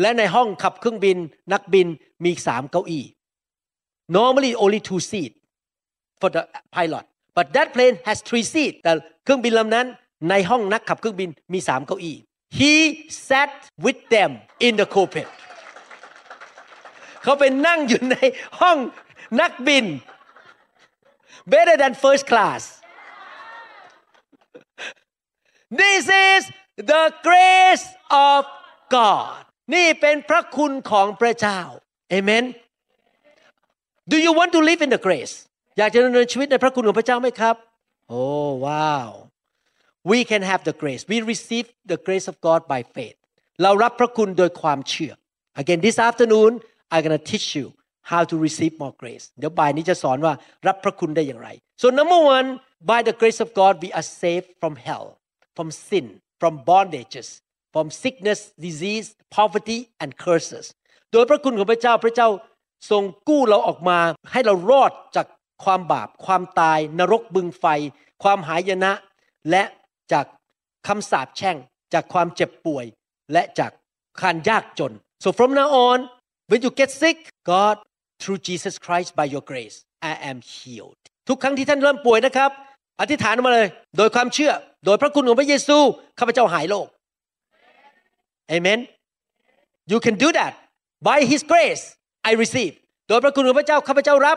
และในห้องขับเครื่องบินนักบินมีสามเก้าอี้ normally only two seats for the pilot but that plane has three seats แต่เครื่องบินลำนั้นในห้องนักขับเครื่องบินมีสามเก้าอี้ he sat with them in the cockpit เขาไปนั่งอยู่ในห้องนักบิน better than first class this is the grace of God นี่เป็นพระคุณของพระเจ้า Amen Do you want to live in the grace อยากจะดำเนินชีวิตในพระคุณของพระเจ้าไหมครับ Oh wow we can have the grace we receive the grace of God by faith เรารับพระคุณโดยความเชื่อ Again this afternoon I'm gonna teach you how to receive more grace เดี๋ยวบ่ายนี้จะสอนว่ารับพระคุณได้อย่างไร so number one by the grace of God we are saved from hell from sin from bondages from sickness disease poverty and curses โดยพระคุณของพระเจ้าพระเจ้าทรงกู้เราออกมาให้เรารอดจาก ความบาป ความตาย นรกบึงไฟ ความหายนะ และจากคำสาปแช่ง จากความเจ็บป่วย และจากการยากจน so from now on when you get sick God through Jesus Christ by your grace I am healed ทุกครั้งที่ท่านเริ่มป่วยนะครับ อธิษฐานมาเลย โดยความเชื่อ โดยพระคุณของพระเยซู ข้าพเจ้าหายโรค Amen you can do that by His grace I receive โดยพระคุณของพระเจ้าข้าพเจ้ารับ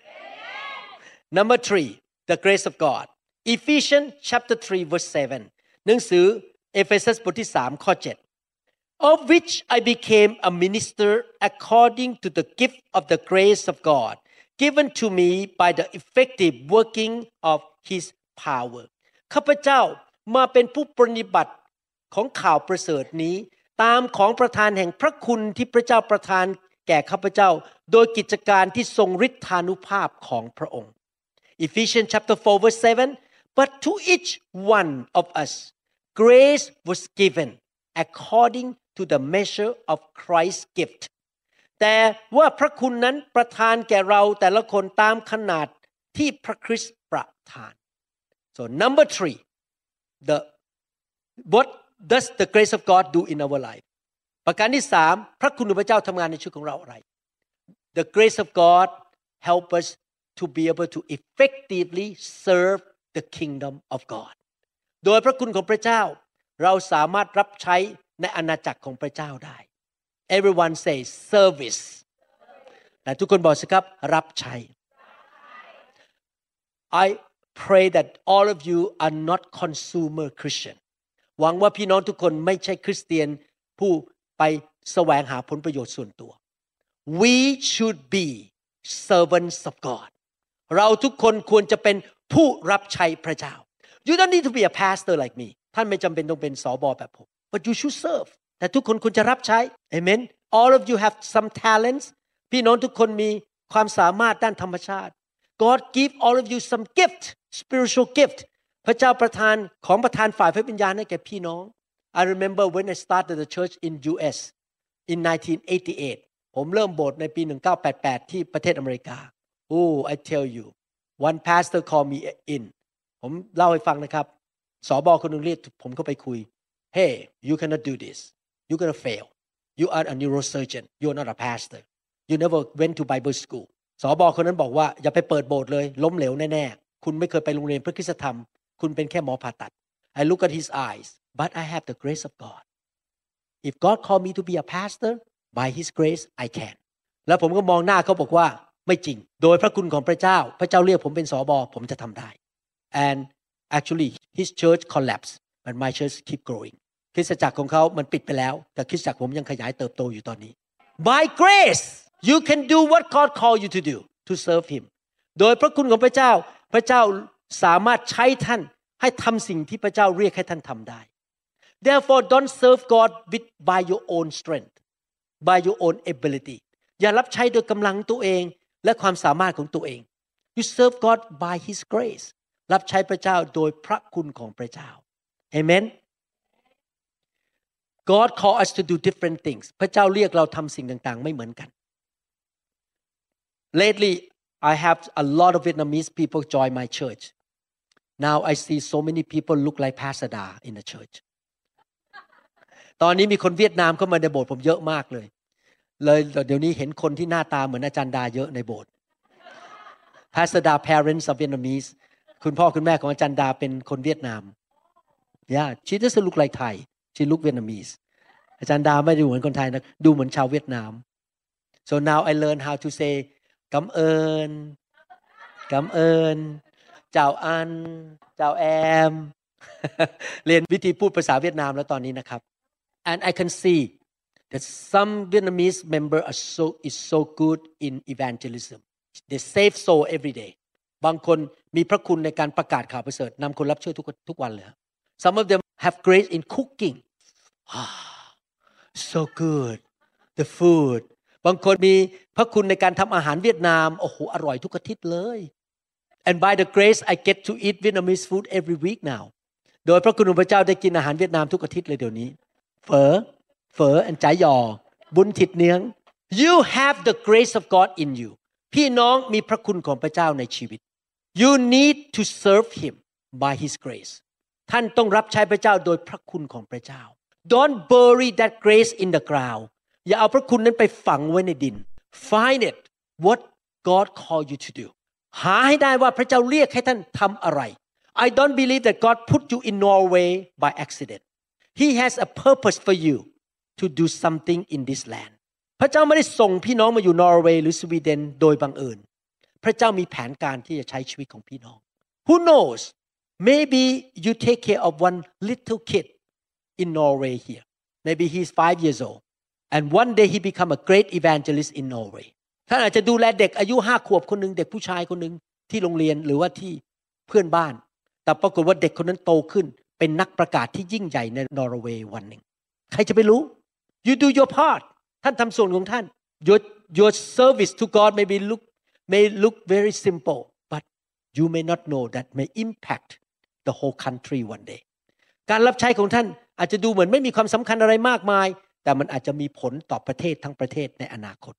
Number three, the grace of God. Ephesians chapter 3 verse 7 หนังสือเอเฟซัสบทที่3ข้อ7 of which I became a minister according to the gift of the grace of God given to me by the effective working of his power ข้าพเจ้ามาเป็นผู้ปฏิบัติของข่าวประเสริฐนี้ ตามของประธานแห่งพระคุณที่พระเจ้าประทานแก่ข้าพเจ้า โดยกิจการที่ทรงฤทธานุภาพของพระองค์ Ephesians chapter 4 verse 7 but to each one of us grace was given according to the measure of Christ's gift แต่ว่าพระคุณนั้นประทานแก่เราแต่ละคนตามขนาดที่พระคริสต์ประทาน so number three the what does the grace of God do in our life ประการที่สามพระคุณของพระเจ้าทำงานในชีวิตของเราอะไร the grace of God help us to be able to effectively serve the kingdom of God โดยพระคุณของพระเจ้า เราสามารถรับใช้ในอาณาจักรของพระเจ้าได้ everyone say service แต่ทุกคนบอกสิครับรับใช้ I pray that all of you are not consumer Christian หวังว่าพี่น้องทุกคนไม่ใช่คริสเตียนผู้ไปแสวงหาผลประโยชน์ส่วนตัว we should be servants of God เราทุกคนควรจะเป็นผู้รับใช้พระเจ้า you don't need to be a pastor like me ท่านไม่จำเป็นต้องเป็นสอบอแบบผม but you should serve แต่ทุกคนควรจะรับใช้ amen all of you have some talents พี่น้องทุกคนมีความสามารถด้านธรรมชาติ God give all of you some gift spiritual gift พระเจ้าประทานของประทานฝ่ายพระวิญญาณให้แก่พี่น้อง I remember when I started the church in US in 1988 ผมเริ่มโบสถ์ในปี 1988 ที่ประเทศอเมริกา Oh I tell you one pastor called me in ผมเล่าให้ฟังนะครับสอบอคนนึงเรียกผมเข้าไปคุย Hey you cannot do this you gonna fail you are a neurosurgeon you're not a pastor you never went to Bible school สอบอคนนั้นบอกว่าอย่าไปเปิดโบสถ์เลย ล้มเหลวแน่ๆ คุณไม่เคยไปโรงเรียนพระคุณธรรม คุณเป็นแค่หมอผ่าตัด I look at his eyes but I have the grace of God if God called me to be a pastor by his grace I can แล้วผมก็มองหน้าเขาบอกว่า ไม่จริง โดยพระคุณของพระเจ้า พระเจ้าเรียกผมเป็นสอบอผมจะทำได้ and actually his church collapsed but my church keep growing คริสตจักรของเขามันปิดไปแล้ว แต่คริสตจักรผมยังขยายเติบโตอยู่ตอนนี้ by grace you can do what God call you to do to serve him โดยพระคุณของพระเจ้า พระเจ้าสามารถใช้ท่านให้ทำสิ่งที่พระเจ้าเรียกให้ท่านทำได้ therefore don't serve God with by your own strength by your own ability อย่ารับใช้โดยกำลังตัวเอง และความสามารถของตัวเอง you serve God by His grace รับใช้พระเจ้าโดยพระคุณของพระเจ้า amen God call us to do different things พระเจ้าเรียกเราทำสิ่งต่างๆ ไม่เหมือนกัน lately I have a lot of Vietnamese people join my church now I see so many people look like Pastor Da in the church ตอนนี้มีคนเวียดนามเข้ามาในโบสถ์ผมเยอะมากเลย เลยเดี๋ยวนี้เห็นคนที่หน้าตาเหมือนอาจารย์ดาเยอะในโบสถ์ Pastor Da parents are Vietnamese คุณพ่อคุณแม่ของอาจารย์ดาเป็นคนเวียดนาม yeah she doesn't look like Thai she look Vietnamese อาจารย์ดาไม่ได้เหมือนคนไทยนะดูเหมือนชาวเวียดนาม so now I learn how to say กำเอิญกำเอิญเจ้าอัน เจ้าแอม เรียนวิธีพูดภาษาเวียดนามแล้วตอนนี้นะครับ and I can see that some Vietnamese member are so is so good in evangelism they save soul every day บางคนมีพระคุณในการประกาศข่าวประเสริฐนำคนรับเชื่อทุกทุกวันเลย some of them have grace in cooking ah so good the food บางคนมีพระคุณในการทำอาหารเวียดนามโอ้โหอร่อยทุกอาทิตย์เลย and by the grace I get to eat Vietnamese food every week now โดยพระคุณของพระเจ้าได้กินอาหารเวียดนามทุกอาทิตย์เลยเดี๋ยวนี้เฝอ เฝออันใจยอบุญทิดเนียง you have the grace of God in you พี่น้องมีพระคุณของพระเจ้าในชีวิต you need to serve him by his grace ท่านต้องรับใช้พระเจ้าโดยพระคุณของพระเจ้า don't bury that grace in the ground อย่าเอาพระคุณนั้นไปฝังไว้ในดิน find it what God called you to do หาให้ได้ว่าพระเจ้าเรียกให้ท่านทำอะไร I don't believe that God put you in Norway by accident He has a purpose for you to do something in this land พระเจ้าไม่ได้ส่งพี่น้องมาอยู่นอร์เวย์หรือสวีเดนโดยบังเอิญ พระเจ้ามีแผนการที่จะใช้ชีวิตของพี่น้อง Who knows maybe you take care of one little kid in Norway here maybe he's five years old and one day he become a great evangelist in Norway ท่านอาจจะดูแลเด็กอายุห้าขวบคนหนึ่งเด็กผู้ชายคนหนึ่งที่โรงเรียนหรือว่าที่เพื่อนบ้าน แต่ปรากฏว่าเด็กคนนั้นโตขึ้น เป็นนักประกาศที่ยิ่งใหญ่ในนอร์เวย์วันหนึ่ง ใครจะไปรู้ you do your part ท่านทำส่วนของท่าน your your service to God may be look may look very simple but you may not know that may impact the whole country one day การรับใช้ของท่านอาจจะดูเหมือนไม่มีความสำคัญอะไรมากมาย แต่มันอาจจะมีผลต่อประเทศทั้งประเทศในอนาคต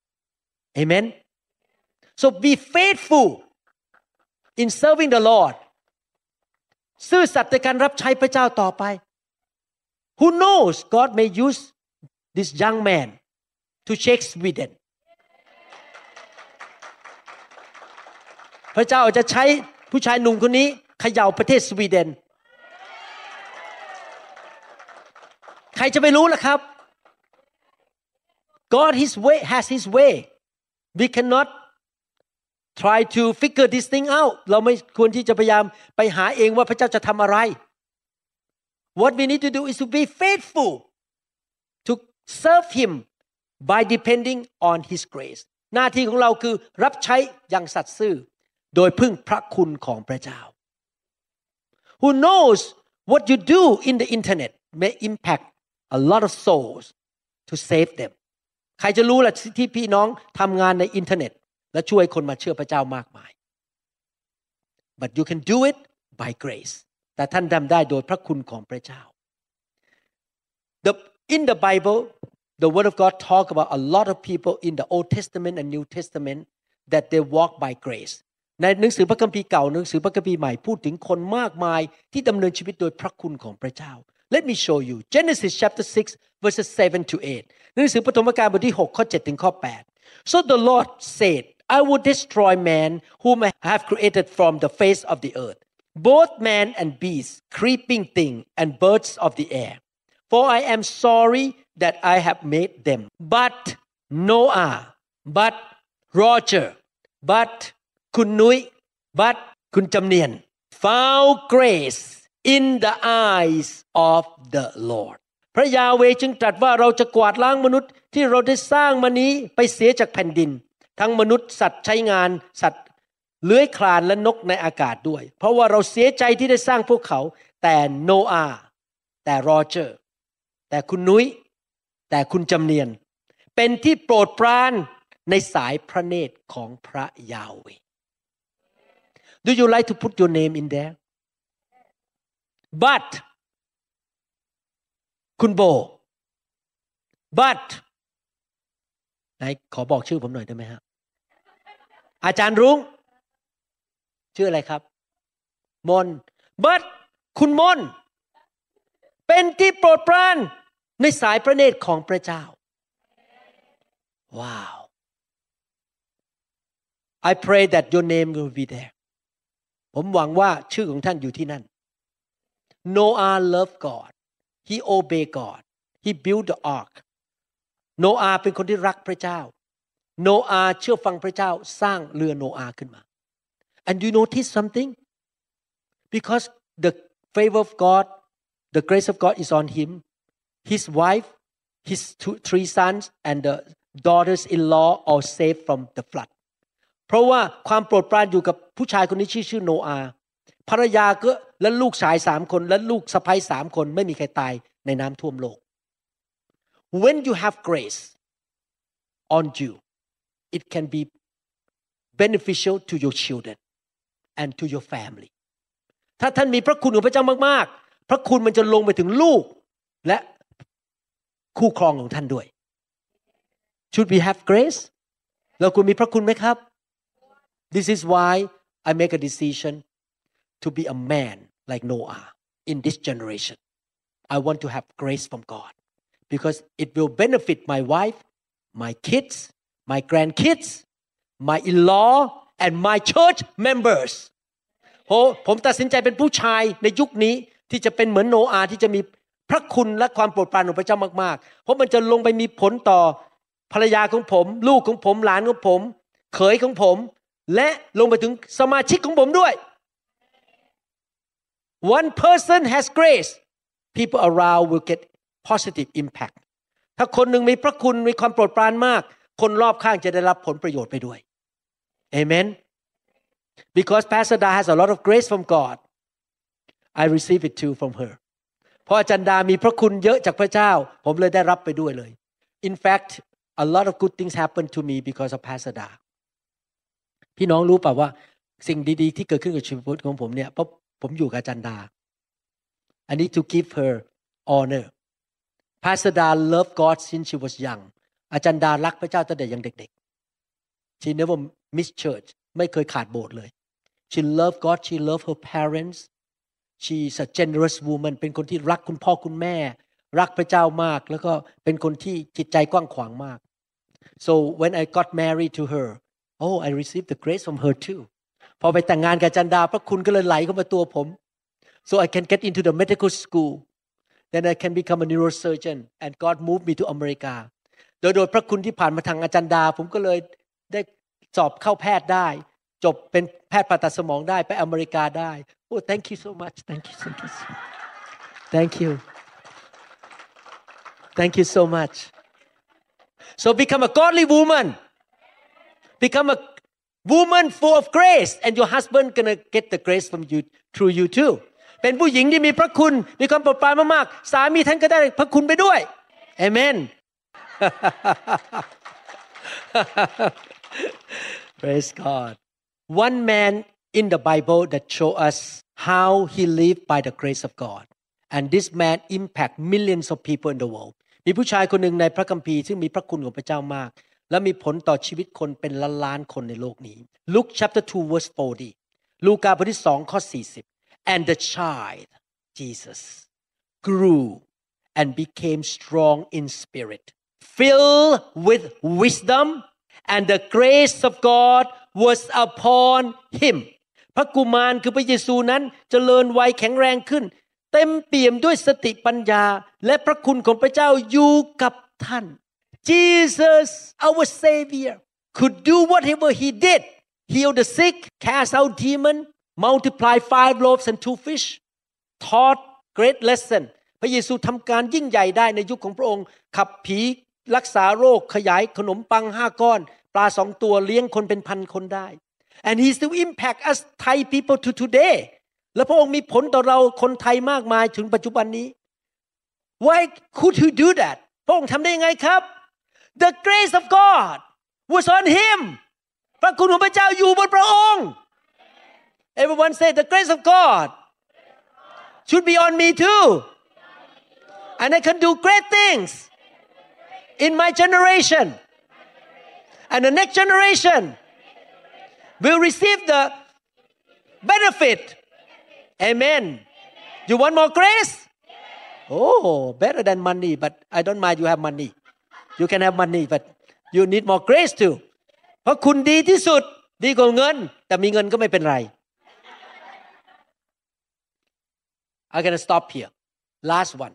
Amen so be faithful in serving the Lord ซื่อสัตย์ในการรับใช้พระเจ้าต่อไป Who knows God may use this young man to shake Sweden พระเจ้าจะใช้ผู้ชายหนุ่มคนนี้เขย่าประเทศสวีเดน ใครจะไปรู้ล่ะครับ God his way has his way we cannot try to figure this thing out เราไม่ควรที่จะพยายามไปหาเองว่าพระเจ้าจะทำอะไร What we need to do is to be faithful serve him by depending on his grace หน้าที่ของเราคือรับใช้อย่างสัตย์ซื่อ โดยพึ่งพระคุณของพระเจ้า Who knows what you do in the internet may impact a lot of souls to save them ใครจะรู้ล่ะที่พี่น้องทำงานในอินเทอร์เน็ต และช่วยคนมาเชื่อพระเจ้ามากมาย but you can do it by grace แต่ท่านทำได้โดยพระคุณของพระเจ้า the in the Bible the Word of God talk about a lot of people in the Old Testament and New Testament that they walk by grace ในหนังสือพระคัมภีร์เก่าหนังสือพระคัมภีร์ใหม่พูดถึงคนมากมายที่ดำเนินชีวิตโดยพระคุณของพระเจ้า Let me show you Genesis chapter 6 verses 7 to 8หนังสือปฐมกาลบทที่6ข้อ7ถึงข้อ8 So the Lord said I will destroy man whom I have created from the face of the earth both man and beast creeping thing and birds of the air For I am sorry that I have made them but Noah but Roger but คุณนุ้ย but คุณจำเนียน found grace in the eyes of the Lord พระยาเวจึงตรัสว่าเราจะกวาดล้างมนุษย์ที่เราได้สร้างมานี้ไปเสียจากแผ่นดิน ทั้งมนุษย์สัตว์ใช้งานสัตว์เลื้อยคลานและนกในอากาศด้วย เพราะว่าเราเสียใจที่ได้สร้างพวกเขา แต่โนอาแต่โรเจอร์ แต่คุณนุ้ย แต่คุณจำเนียน เป็นที่โปรดปรานในสายพระเนตรของพระยาเว Do you like to put your name in there but คุณโบ but ไหนขอบอกชื่อผมหน่อยได้ไหมฮะ อาจารย์รุง้ง ชื่ออะไรครับ มน but คุณมน เป็นที่โปรดปราน ในสายพระเนตรของพระเจ้า ว้าว I pray that your name will be there ผมหวังว่าชื่อของท่านอยู่ที่นั่น Noah loved God he obeyed God he built the ark โนอาเป็นคนที่รักพระเจ้าโนอาเชื่อฟังพระเจ้าสร้างเรือโนอาขึ้นมา and you notice something because the favor of God the grace of God is on him his wife his two, three sons and the daughters-in-law all saved from the flood เพราะว่าความโปรดปรานอยู่กับผู้ชายคนนี้ชื่อชื่อโนอาห์ภรรยาก็และลูกชายสามคนและลูกสะใภ้สามคนไม่มีใครตายในน้ำท่วมโลก when you have grace on you it can be beneficial to your children and to your family ถ้าท่านมีพระคุณของพระเจ้ามากๆ พระคุณมันจะลงไปถึงลูกและ คู่ครองของท่านด้วย should we have grace เราควรมีพระคุณไหมครับ this is why I make a decision to be a man like Noah in this generation I want to have grace from God because it will benefit my wife my kids my grandkids my in-law and my church members โหผมตัดสินใจเป็นผู้ชายในยุคนี้ที่จะเป็นเหมือนโนอาห์ที่จะมี ระคุณและความโปรดปรานของพระเจ้ามากๆ เพราะมันจะลงไปมีผลต่อภรรยาของผม ลูกของผมหลานของผม เขยของผม และลงไปถึงสมาชิกของผมด้วย one person has grace people around will get positive impact ถ้าคนหนึ่งมีพระคุณมีความโปรดปรานมาก คนรอบข้างจะได้รับผลประโยชน์ไปด้วย amen because Pastor Da has a lot of grace from God I receive it too from her พราะอาจารย์ดามีพระคุณเยอะจากพระเจ้า ผมเลยได้รับไปด้วยเลย in fact a lot of good things happen to me because of Pastor Da พี่น้องรู้ป่าว่าสิ่งดีๆ ที่เกิดขึ้นกับชีวิตของผมเนี่ยเพราะผมอยู่กับอาจารย์ดา I need to give her honor Pastor Da loved God since she was young อาจารย์ดารักพระเจ้าตั้งแต่ยังเด็กๆ she never missed church ไม่เคยขาดโบสถ์เลย she loved God she loved her parents she's a generous woman เป็นคนที่รักคุณพ่อคุณแม่ รักพระเจ้ามาก แล้วก็เป็นคนที่จิตใจกว้างขวางมาก so when I got married to her oh I received the grace from her too พอไปแต่งงานกับจันดาพระคุณก็เลยไหลเข้ามาตัวผม so I can get into the medical school then I can become a neurosurgeon and God moved me to America โดยโดยพระคุณที่ผ่านมาทางอาจารย์ดา ผมก็เลยได้สอบเข้าแพทย์ได้ จบเป็นแพทย์ผ่าตัดสมองได้ไปอเมริกาได้ oh thank you so much thank you thank you thank you thank you so much so become a godly woman become a woman full of grace and your husband gonna get the grace from you through you too เป็นผู้หญิงที่มีพระคุณมีความโปรดปรานมากๆสามีท่านก็ได้พระคุณไปด้วยเอเมน Praise God. One man in the Bible that show us how he lived by the grace of God. And this man impact millions of people in the world. มีผู้ชายคนหนึ่งในพระคัมภีร์ซึ่งมีพระคุณของพระเจ้ามาก และมีผลต่อชีวิตคนเป็นล้านล้านๆคนในโลกนี้ Luke chapter 2 verse 40 ลูกาบทที่2ข้อ40 and the child Jesus grew and became strong in spirit filled with wisdom and the grace of God was upon him พระกุมารคือพระเยซูนั้นเจริญวัยแข็งแรงขึ้น เต็มเปี่ยมด้วยสติปัญญา และพระคุณของพระเจ้าอยู่กับท่าน Jesus our Savior could do whatever he did heal the sick cast out demon multiply five loaves and two fish taught great lesson พระเยซูทำการยิ่งใหญ่ได้ในยุคของพระองค์ ขับผี รักษาโรคขยายขนมปังห้าก้อน ปลาสองตัวเลี้ยงคนเป็นพันคนได้ and he still impact us Thai people to today และพระองค์มีผลต่อเราคนไทยมากมายถึงปัจจุบันนี้ why could he do that พระองค์ทำได้ยังไงครับ the grace of God was on him พระคุณของพระเจ้าอยู่บนพระองค์ everyone say the grace of God should be on me too and I can do great things in my generation and the next generation will receive the benefit amen you want more grace oh better than money but I don't mind you have money you can have money but you need more grace too เพราะคุณดีที่สุดดีกว่าเงิน แต่มีเงินก็ไม่เป็นไร I'm gonna stop here last one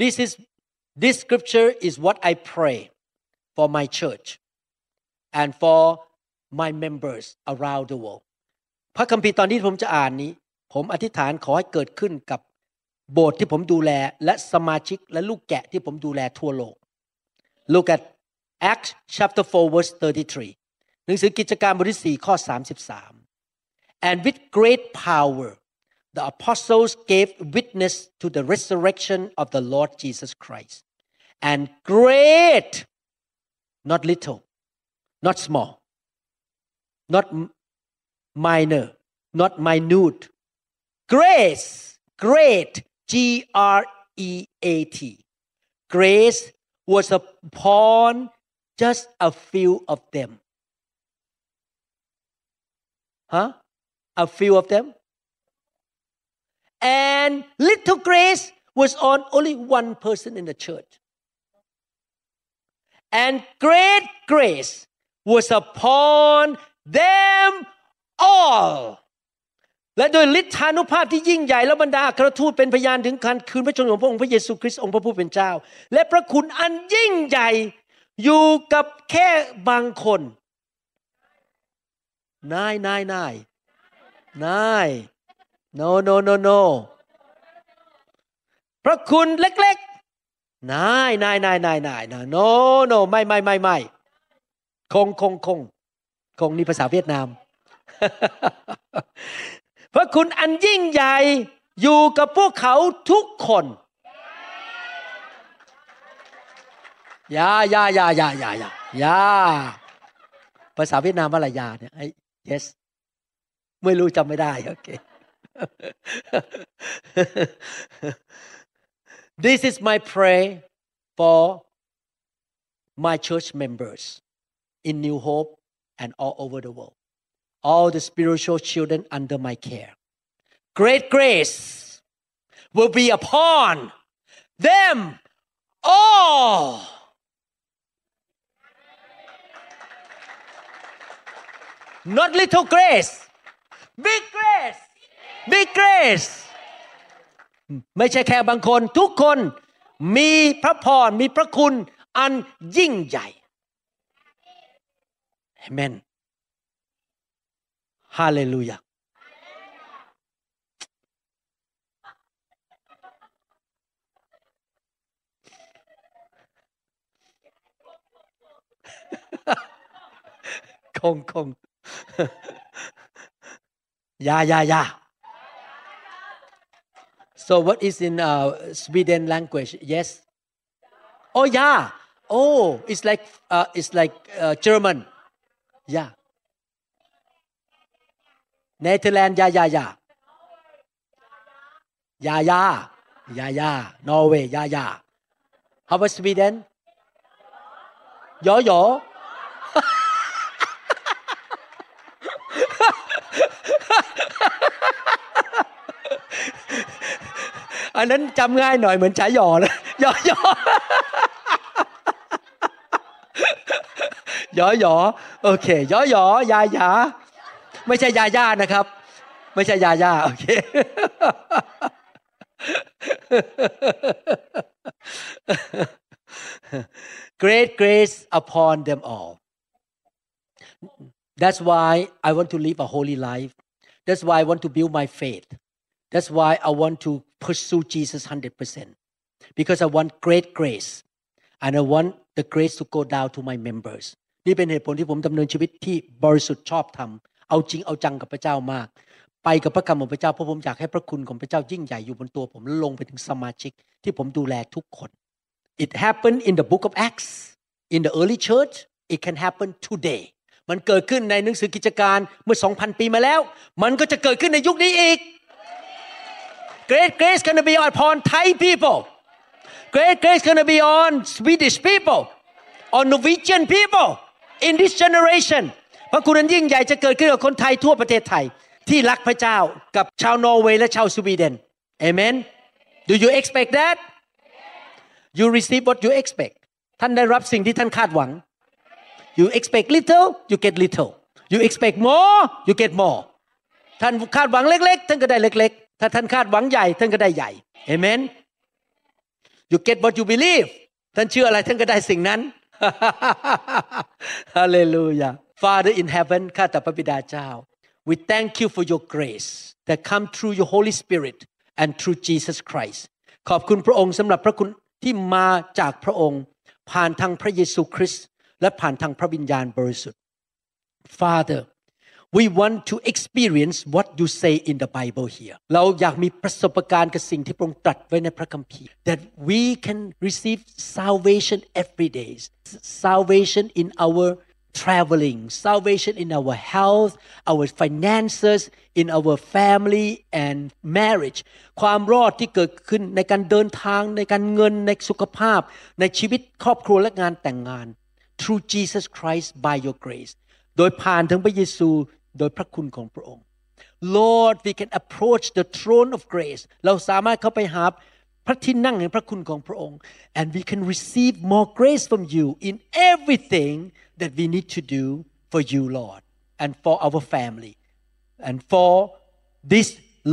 this is this scripture is what I pray for my church and for my members around the world พระคัมภีร์ตอนนี้ผมจะอ่านนี้ ผมอธิษฐานขอให้เกิดขึ้นกับ โบสถ์ที่ผมดูแลและสมาชิกและลูกแกะที่ผมดูแลทั่วโลก Look at Acts chapter 4 verse 33หนังสือกิจการบทที่4ข้อ 33 and with great power the apostles gave witness to the resurrection of the Lord Jesus Christ and great. Not little not small not minor not minute. Grace great G R E A T. Grace was upon just a few of them. Huh? A few of them? And little grace was on only one person in the church and great grace was upon them all และโดยฤทธานุภาพที่ยิ่งใหญ่และบรรดาอัครทูตเป็นพยานถึงการคืนพระชนของพระองค์พระเยซูคริสต์องค์พระผู้เป็นเจ้า และพระคุณอันยิ่งใหญ่อยู่กับแค่บางคนนายนายนายนาย no no no no พระคุณเล็ก นายนายนายนายนายนะ no no ไม่ไม่ไม่ไม่คงคงคงคงนี่ภาษาเวียดนาม เพราะคุณอันยิ่งใหญ่อยู่กับพวกเขาทุกคนยายายายายายายาภาษาเวียดนามว่าอะไรยาเนี่ยไอ้ yes ไม่รู้จำไม่ได้ โอเค This is my prayer for my church members in New Hope and all over the world. All the spiritual children under my care. Great grace will be upon them all. Not little grace, big grace, big grace. ไม่ใช่แค่บางคนทุกคนมีพระพรมีพระคุณอันยิ่งใหญ่เอเมนฮาเลลูยาคงคงยายายา So what is in uh, Sweden language? Yes. Oh yeah. Oh, it's like uh, it's like uh, German. Yeah. Netherlands. Yeah, yeah, yeah. Yeah, yeah, yeah, yeah. Norway. Yeah, yeah. How about Sweden? Yo, yo. อันนั้นจำง่ายหน่อยเหมือนฉายหยอเลยหยอหยอหยอหยอโอเคหยอหยอยายาไม่ใช่ยาย่านะครับ ไม่ใช่ยาย่าโอเค Great grace upon them all. That's why I want to live a holy life. That's why I want to build my faith. That's why I want to pursue Jesus 100%. Because I want great grace. And I want the grace to go down to my members. นี่เป็นเหตุผลที่ผมดำเนินชีวิตที่บริสุทธิ์ชอบธรรมเอาจริงเอาจังกับพระเจ้ามาก ไปกับพระคำของพระเจ้าเพราะผมอยากให้พระคุณของพระเจ้ายิ่งใหญ่อยู่บนตัวผมและลงไปถึงสมาชิกที่ผมดูแลทุกคน It happened in the book of Acts in the early church it can happen today มันเกิดขึ้นในหนังสือกิจการเมื่อ 2,000 ปีมาแล้ว มันก็จะเกิดขึ้นในยุคนี้อีก Great grace gonna be upon Thai people Great grace gonna be on Swedish people on Norwegian people in this generation พระคุณอันยิ่งใหญ่จะเกิดขึ้นกับคนไทยทั่วประเทศไทย ที่รักพระเจ้ากับชาวนอร์เวย์และชาวสวีเดน Amen Do you expect that You receive what you expect ท่านได้รับสิ่งที่ท่านคาดหวัง You expect little you get little You expect more you get more ท่านคาดหวังเล็ก ๆ ท่านก็ได้เล็ก ๆ ถ้าท่านคาดหวังใหญ่ท่านก็ได้ใหญ่ Amen You get what you believe ท่านเชื่ออะไรท่านก็ได้สิ่งนั้น Hallelujah Father in heaven ข้าแต่พระบิดาเจ้า We thank you for your grace that come through your Holy Spirit and through Jesus Christ ขอบคุณพระองค์สำหรับพระคุณที่มาจากพระองค์ ผ่านทางพระเยซูคริสต์และผ่านทางพระวิญญาณบริสุทธิ์ Father we want to experience what you say in the Bible here เราอยากมีประสบการณ์กับสิ่งที่พระองค์ตรัสไว้ในพระคัมภีร์ that we can receive salvation every day salvation in our traveling salvation in our health our finances in our family and marriage ความรอดที่เกิดขึ้นในการเดินทางในการเงินในสุขภาพ ในชีวิตครอบครัวและงานแต่งงาน through Jesus Christ by your grace โดยผ่านถึงพระเยซู โดยพระคุณของพระองค์ Lord we can approach the throne of grace เราสามารถเข้าไปหาพระที่นั่งแห่งพระคุณของพระองค์ and we can receive more grace from you in everything that we need to do for you Lord and for our family and for this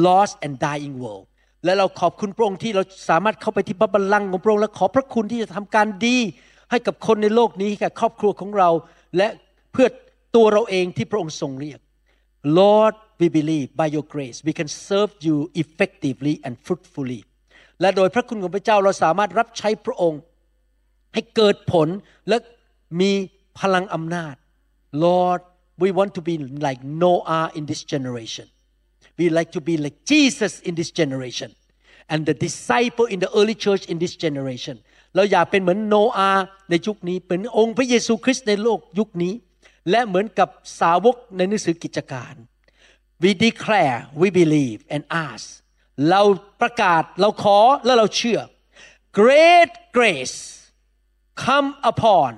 lost and dying world และเราขอบคุณพระองค์ที่เราสามารถเข้าไปที่พระบัลลังก์ของพระองค์และขอพระคุณที่จะทำการดี ให้กับคนในโลกนี้กับครอบครัวของเรา และเพื่อตัวเราเองที่พระองค์ทรงเรียก Lord we believe by your grace we can serve you effectively and fruitfully และโดยพระคุณของพระเจ้าเราสามารถรับใช้พระองค์ ให้เกิดผลและมีพลังอำนาจ Lord we want to be like Noah in this generation we like to be like Jesus in this generation and the disciple in the early church in this generation เราอยากเป็นเหมือนโนอาในยุคนี้ เป็นองค์พระเยซูคริสต์ในโลกยุคนี้ และเหมือนกับสาวกในหนังสือกิจการ we declare we believe and ask เราประกาศเราขอและเราเชื่อ great grace come upon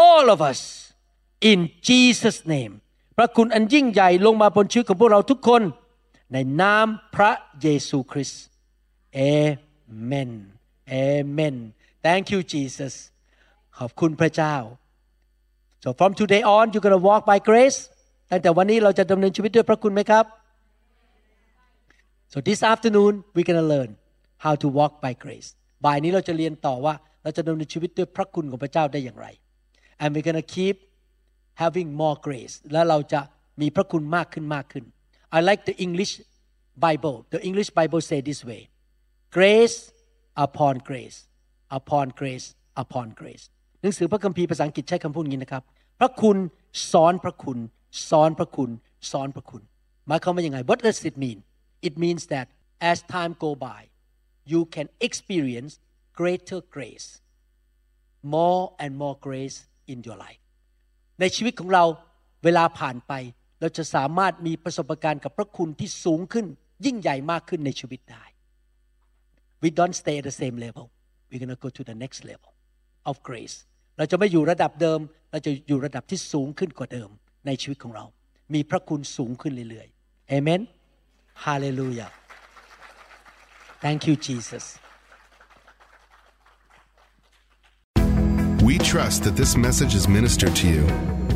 all of us in Jesus name พระคุณอันยิ่งใหญ่ลงมาบนชีวิตของพวกเราทุกคน ในนามพระเยซูคริสต์ Amen Amen Thank you Jesus ขอบคุณพระเจ้า so from today on you're gonna walk by grace ตั้งแต่วันนี้เราจะดำเนินชีวิตด้วยพระคุณไหมครับ so this afternoon we're gonna learn how to walk by grace บ่ายนี้เราจะเรียนต่อว่าเราจะดำเนินชีวิตด้วยพระคุณของพระเจ้าได้อย่างไร and we're gonna keep having more grace และเราจะมีพระคุณมากขึ้นมากขึ้น I like the English Bible the English Bible say this way grace upon grace upon grace upon grace หนังสือพระคัมภีร์ภาษาอังกฤษใช้คำพูดนี้นะครับ พระคุณซ้อนพระคุณซ้อนพระคุณซ้อนพระคุณหมายความว่ายังไง What does it mean It means that as time go by you can experience greater grace more and more grace in your life ในชีวิตของเราเวลาผ่านไป เราจะสามารถมีประสบการณ์กับพระคุณที่สูงขึ้น ยิ่งใหญ่มากขึ้นในชีวิตได้ we don't stay at the same level we're gonna go to the next level of grace เราจะไม่อยู่ระดับเดิม เราจะอยู่ระดับที่สูงขึ้นกว่าเดิม ในชีวิตของเรา มีพระคุณสูงขึ้นเรื่อยๆเอเมนฮาเลลูยา thank you Jesus We trust that this message is ministered to you.